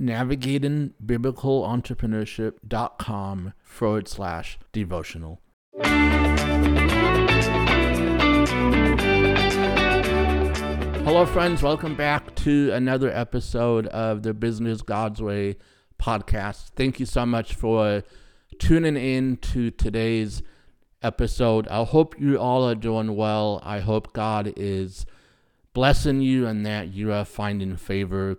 navigatingbiblicalentrepreneurship.com forward slash devotional. Hello, friends. Welcome back to another episode of the Business God's Way podcast. Thank you so much for tuning in to today's episode. I hope you all are doing well. I hope God is blessing you and that you are finding favor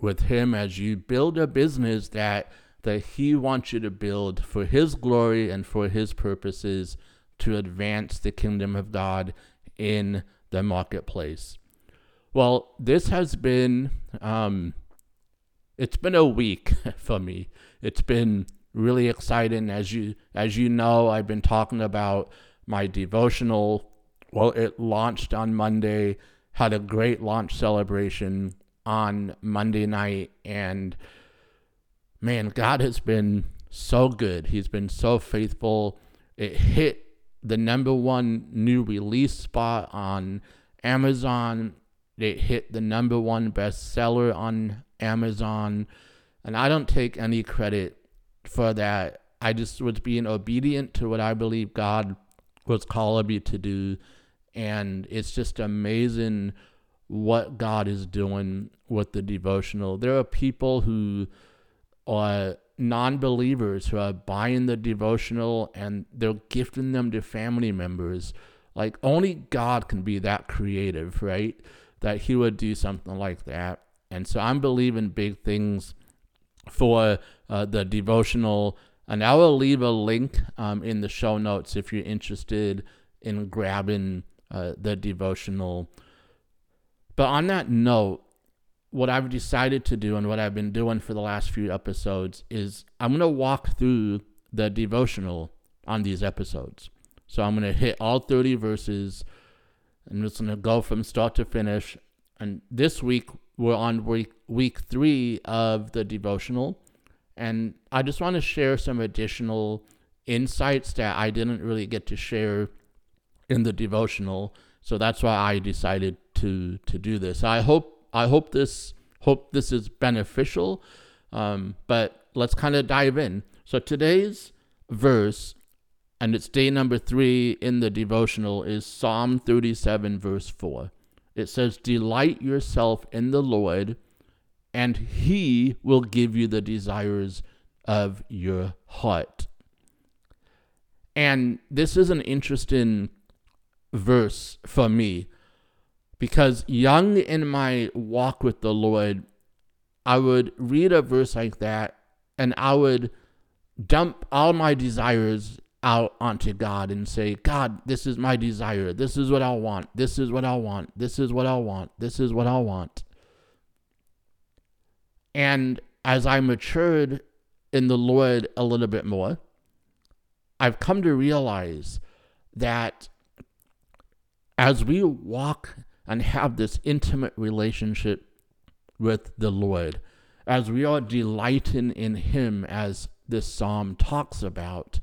with him as you build a business that that he wants you to build for his glory and for his purposes to advance the kingdom of God in the marketplace. Well, this has been um, it's been a week for me. It's been really exciting as you as you know, I've been talking about my devotional. Well, it launched on Monday, had a great launch celebration on Monday night. And man, God has been so good. He's been so faithful. It hit the number one new release spot on Amazon. It hit the number one bestseller on Amazon. And I don't take any credit for that. I just was being obedient to what I believe God was calling me to do. And it's just amazing what God is doing with the devotional. There are people who are non believers who are buying the devotional and they're gifting them to family members. Like, only God can be that creative, right? That He would do something like that. And so I'm believing big things for uh, the devotional. And I will leave a link um, in the show notes if you're interested in grabbing uh, the devotional but on that note, what I've decided to do and what I've been doing for the last few episodes is I'm going to walk through the devotional on these episodes. So I'm going to hit all 30 verses and just going to go from start to finish. And this week, we're on week, week three of the devotional. And I just want to share some additional insights that I didn't really get to share in the devotional. So that's why I decided to to do this. I hope I hope this hope this is beneficial. Um, but let's kind of dive in. So today's verse, and it's day number three in the devotional, is Psalm 37, verse 4. It says, Delight yourself in the Lord, and he will give you the desires of your heart. And this is an interesting verse for me because young in my walk with the Lord, I would read a verse like that and I would dump all my desires out onto God and say, God, this is my desire. This is what I want. This is what I want. This is what I want. This is what I want. And as I matured in the Lord a little bit more, I've come to realize that as we walk and have this intimate relationship with the Lord, as we are delighting in Him, as this psalm talks about,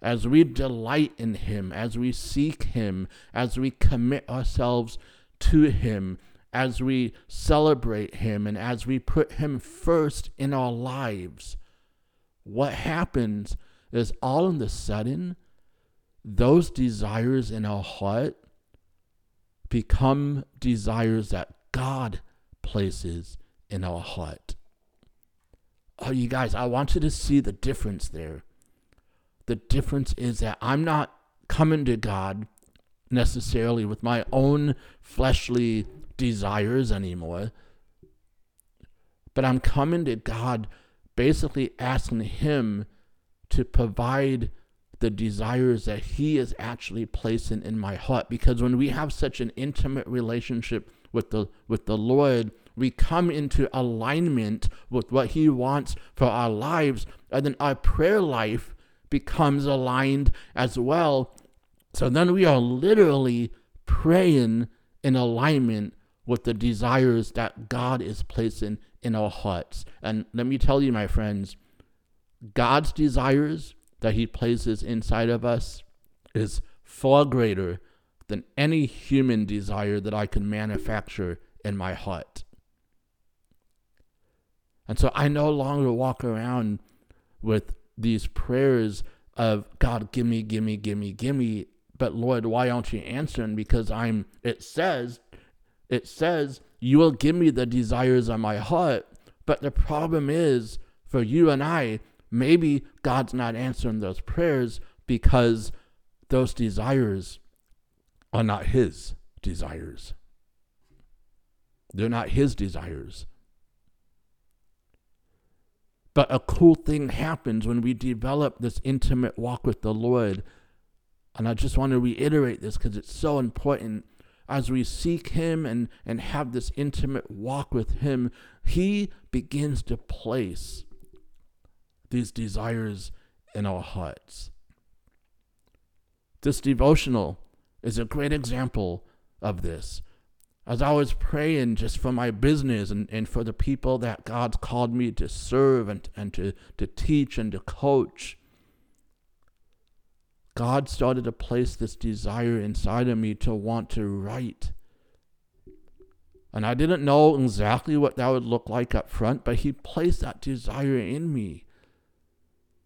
as we delight in Him, as we seek Him, as we commit ourselves to Him, as we celebrate Him, and as we put Him first in our lives, what happens is all of a sudden, those desires in our heart become desires that God places in our heart. Oh, you guys, I want you to see the difference there. The difference is that I'm not coming to God necessarily with my own fleshly desires anymore, but I'm coming to God basically asking Him to provide the desires that he is actually placing in my heart because when we have such an intimate relationship with the with the Lord we come into alignment with what He wants for our lives, and then our prayer life becomes aligned as well. So then we are literally praying in alignment with the desires that God is placing in our hearts. And let me tell you, my friends, God's desires that He places inside of us is far greater than any human desire that I can manufacture in my heart. And so I no longer walk around with these prayers of God, give me, give me, give me, give me. But Lord, why aren't you answering? Because I'm, it says, it says, you will give me the desires of my heart. But the problem is for you and I, maybe God's not answering those prayers because those desires are not His desires. They're not His desires. But a cool thing happens when we develop this intimate walk with the Lord. And I just want to reiterate this because it's so important. As we seek Him and, and have this intimate walk with Him, He begins to place these desires in our hearts. This devotional is a great example of this as I was praying just for my business and, and for the people that God's called me to serve and, and to, to teach and to coach, God started to place this desire inside of me to want to write. And I didn't know exactly what that would look like up front, but He placed that desire in me.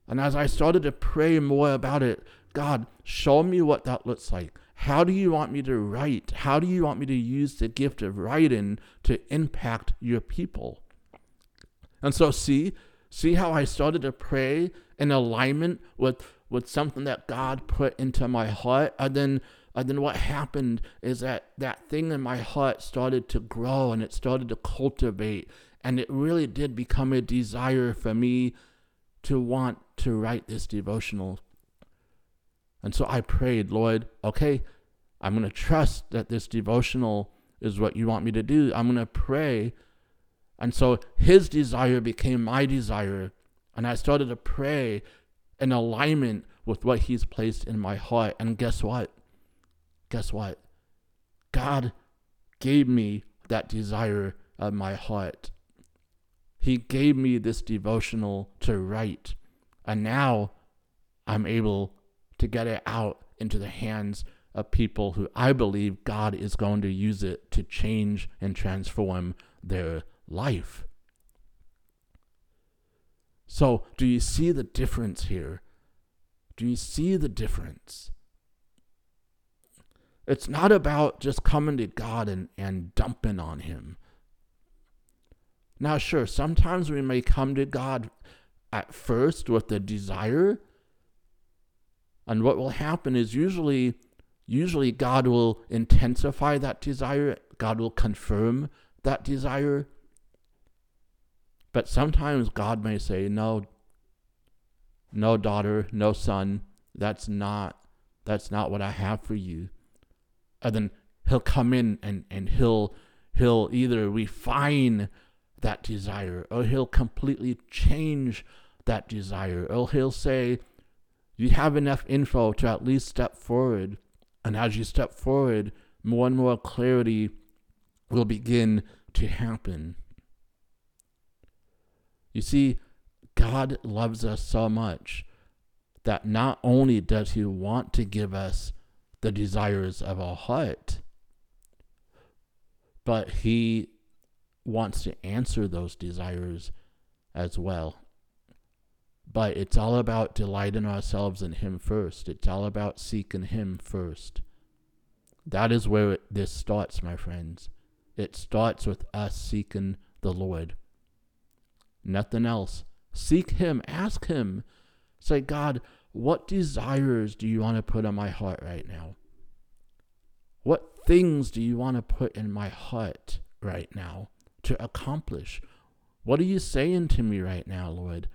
And as I started to pray more about it, God, show me what that looks like. How do you want me to write? How do you want me to use the gift of writing to impact your people? And so, see, see how I started to pray in alignment with with something that God put into my heart, and then and then what happened is that that thing in my heart started to grow and it started to cultivate, and it really did become a desire for me to want to write this devotional and so I prayed, Lord, okay, I'm going to trust that this devotional is what you want me to do. I'm going to pray. And so his desire became my desire. And I started to pray in alignment with what he's placed in my heart. And guess what? Guess what? God gave me that desire of my heart. He gave me this devotional to write. And now I'm able to get it out into the hands of people who I believe God is going to use it to change and transform their life. So, do you see the difference here? Do you see the difference? It's not about just coming to God and, and dumping on Him. Now, sure, sometimes we may come to God at first with the desire and what will happen is usually usually God will intensify that desire, God will confirm that desire. But sometimes God may say, "No, no daughter, no son, that's not that's not what I have for you." And then he'll come in and, and he'll he'll either refine that desire or he'll completely change that desire or he'll say you have enough info to at least step forward. And as you step forward, more and more clarity will begin to happen. You see, God loves us so much that not only does He want to give us the desires of our heart, but He wants to answer those desires as well. But it's all about delighting ourselves in Him first. It's all about seeking Him first. That is where it, this starts, my friends. It starts with us seeking the Lord. Nothing else. Seek Him. Ask Him. Say, God, what desires do you want to put in my heart right now? What things do you want to put in my heart right now to accomplish? What are you saying to me right now, Lord?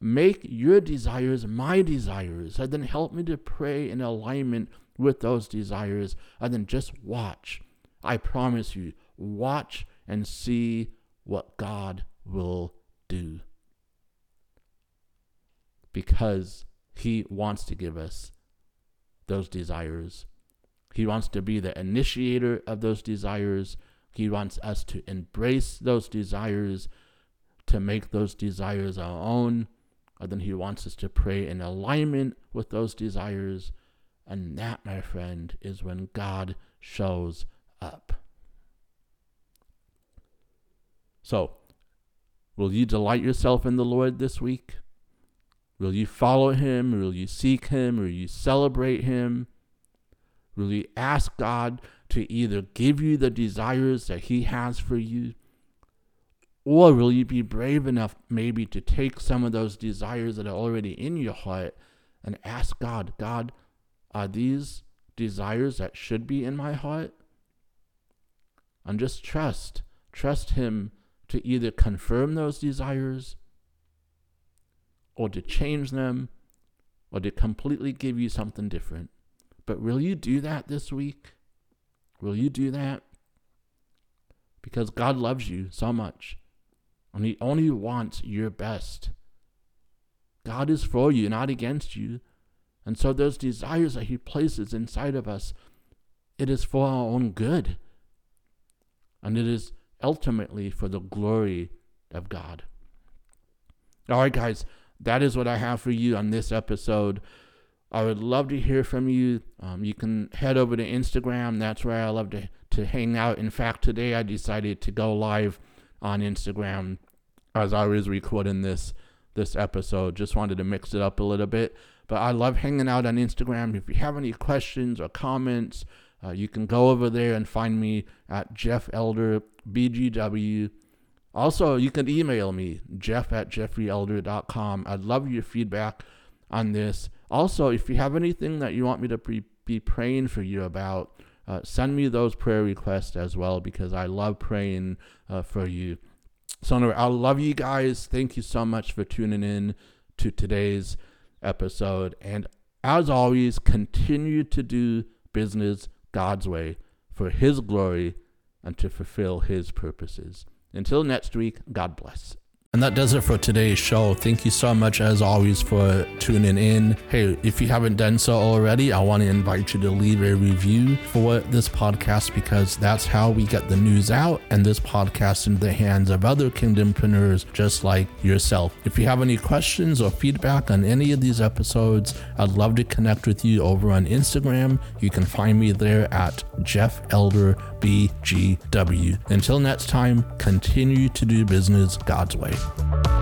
Make your desires my desires, and then help me to pray in alignment with those desires, and then just watch. I promise you, watch and see what God will do. Because He wants to give us those desires. He wants to be the initiator of those desires. He wants us to embrace those desires, to make those desires our own. And then He wants us to pray in alignment with those desires. And that, my friend, is when God shows up. So, will you delight yourself in the Lord this week? Will you follow him? Will you seek him? Will you celebrate him? Will you ask God to either give you the desires that he has for you? Or will you be brave enough maybe to take some of those desires that are already in your heart and ask God, God, are these desires that should be in my heart? And just trust, trust Him to either confirm those desires or to change them or to completely give you something different. But will you do that this week? Will you do that? Because God loves you so much and He only wants your best. God is for you, not against you. And so those desires that He places inside of us, it is for our own good. And it is ultimately for the glory of God. All right, guys, that is what I have for you on this episode. I would love to hear from you. Um, you can head over to Instagram. That's where I love to, to hang out. In fact, today I decided to go live on Instagram as I was recording this this episode. Just wanted to mix it up a little bit. But I love hanging out on Instagram. If you have any questions or comments, uh, you can go over there and find me at Jeff Elder BGW. Also, you can email me, jeff at jeffreyelder.com. I'd love your feedback on this. Also, if you have anything that you want me to pre- be praying for you about, uh, send me those prayer requests as well because I love praying uh, for you. So, anyway, I love you guys. Thank you so much for tuning in to today's episode. And as always, continue to do business God's way for His glory and to fulfill His purposes. Until next week, God bless. And that does it for today's show. Thank you so much, as always, for tuning in. Hey, if you haven't done so already, I want to invite you to leave a review for this podcast because that's how we get the news out and this podcast into the hands of other kingdompreneurs just like yourself. If you have any questions or feedback on any of these episodes, I'd love to connect with you over on Instagram. You can find me there at Jeff Elder BGW. Until next time, continue to do business God's way. Bye.